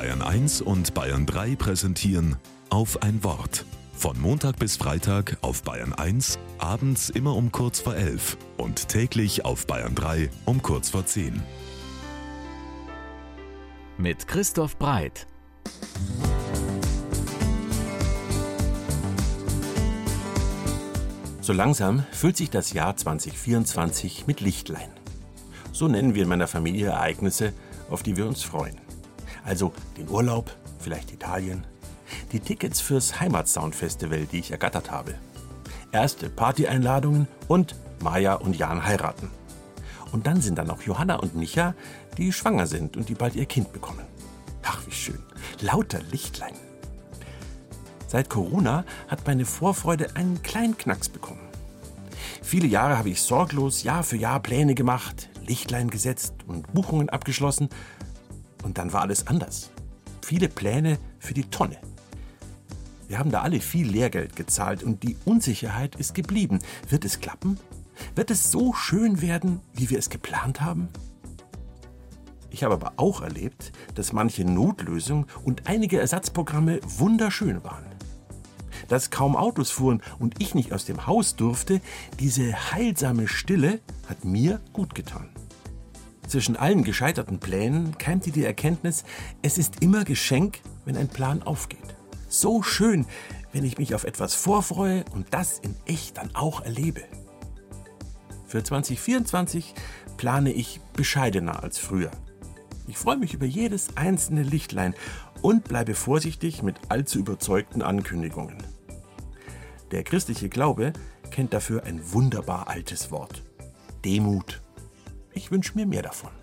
Bayern 1 und Bayern 3 präsentieren auf ein Wort. Von Montag bis Freitag auf Bayern 1, abends immer um kurz vor 11 und täglich auf Bayern 3 um kurz vor 10. Mit Christoph Breit. So langsam füllt sich das Jahr 2024 mit Lichtlein. So nennen wir in meiner Familie Ereignisse, auf die wir uns freuen. Also den Urlaub, vielleicht Italien, die Tickets fürs Heimatsound Festival, die ich ergattert habe. Erste Partyeinladungen und Maja und Jan heiraten. Und dann sind da noch Johanna und Micha, die schwanger sind und die bald ihr Kind bekommen. Ach, wie schön. Lauter Lichtlein. Seit Corona hat meine Vorfreude einen kleinen Knacks bekommen. Viele Jahre habe ich sorglos Jahr für Jahr Pläne gemacht, Lichtlein gesetzt und Buchungen abgeschlossen. Und dann war alles anders. Viele Pläne für die Tonne. Wir haben da alle viel Lehrgeld gezahlt und die Unsicherheit ist geblieben. Wird es klappen? Wird es so schön werden, wie wir es geplant haben? Ich habe aber auch erlebt, dass manche Notlösungen und einige Ersatzprogramme wunderschön waren dass kaum Autos fuhren und ich nicht aus dem Haus durfte, diese heilsame Stille hat mir gut getan. Zwischen allen gescheiterten Plänen keimte die Erkenntnis, es ist immer Geschenk, wenn ein Plan aufgeht. So schön, wenn ich mich auf etwas vorfreue und das in echt dann auch erlebe. Für 2024 plane ich bescheidener als früher. Ich freue mich über jedes einzelne Lichtlein und bleibe vorsichtig mit allzu überzeugten Ankündigungen. Der christliche Glaube kennt dafür ein wunderbar altes Wort. Demut. Ich wünsche mir mehr davon.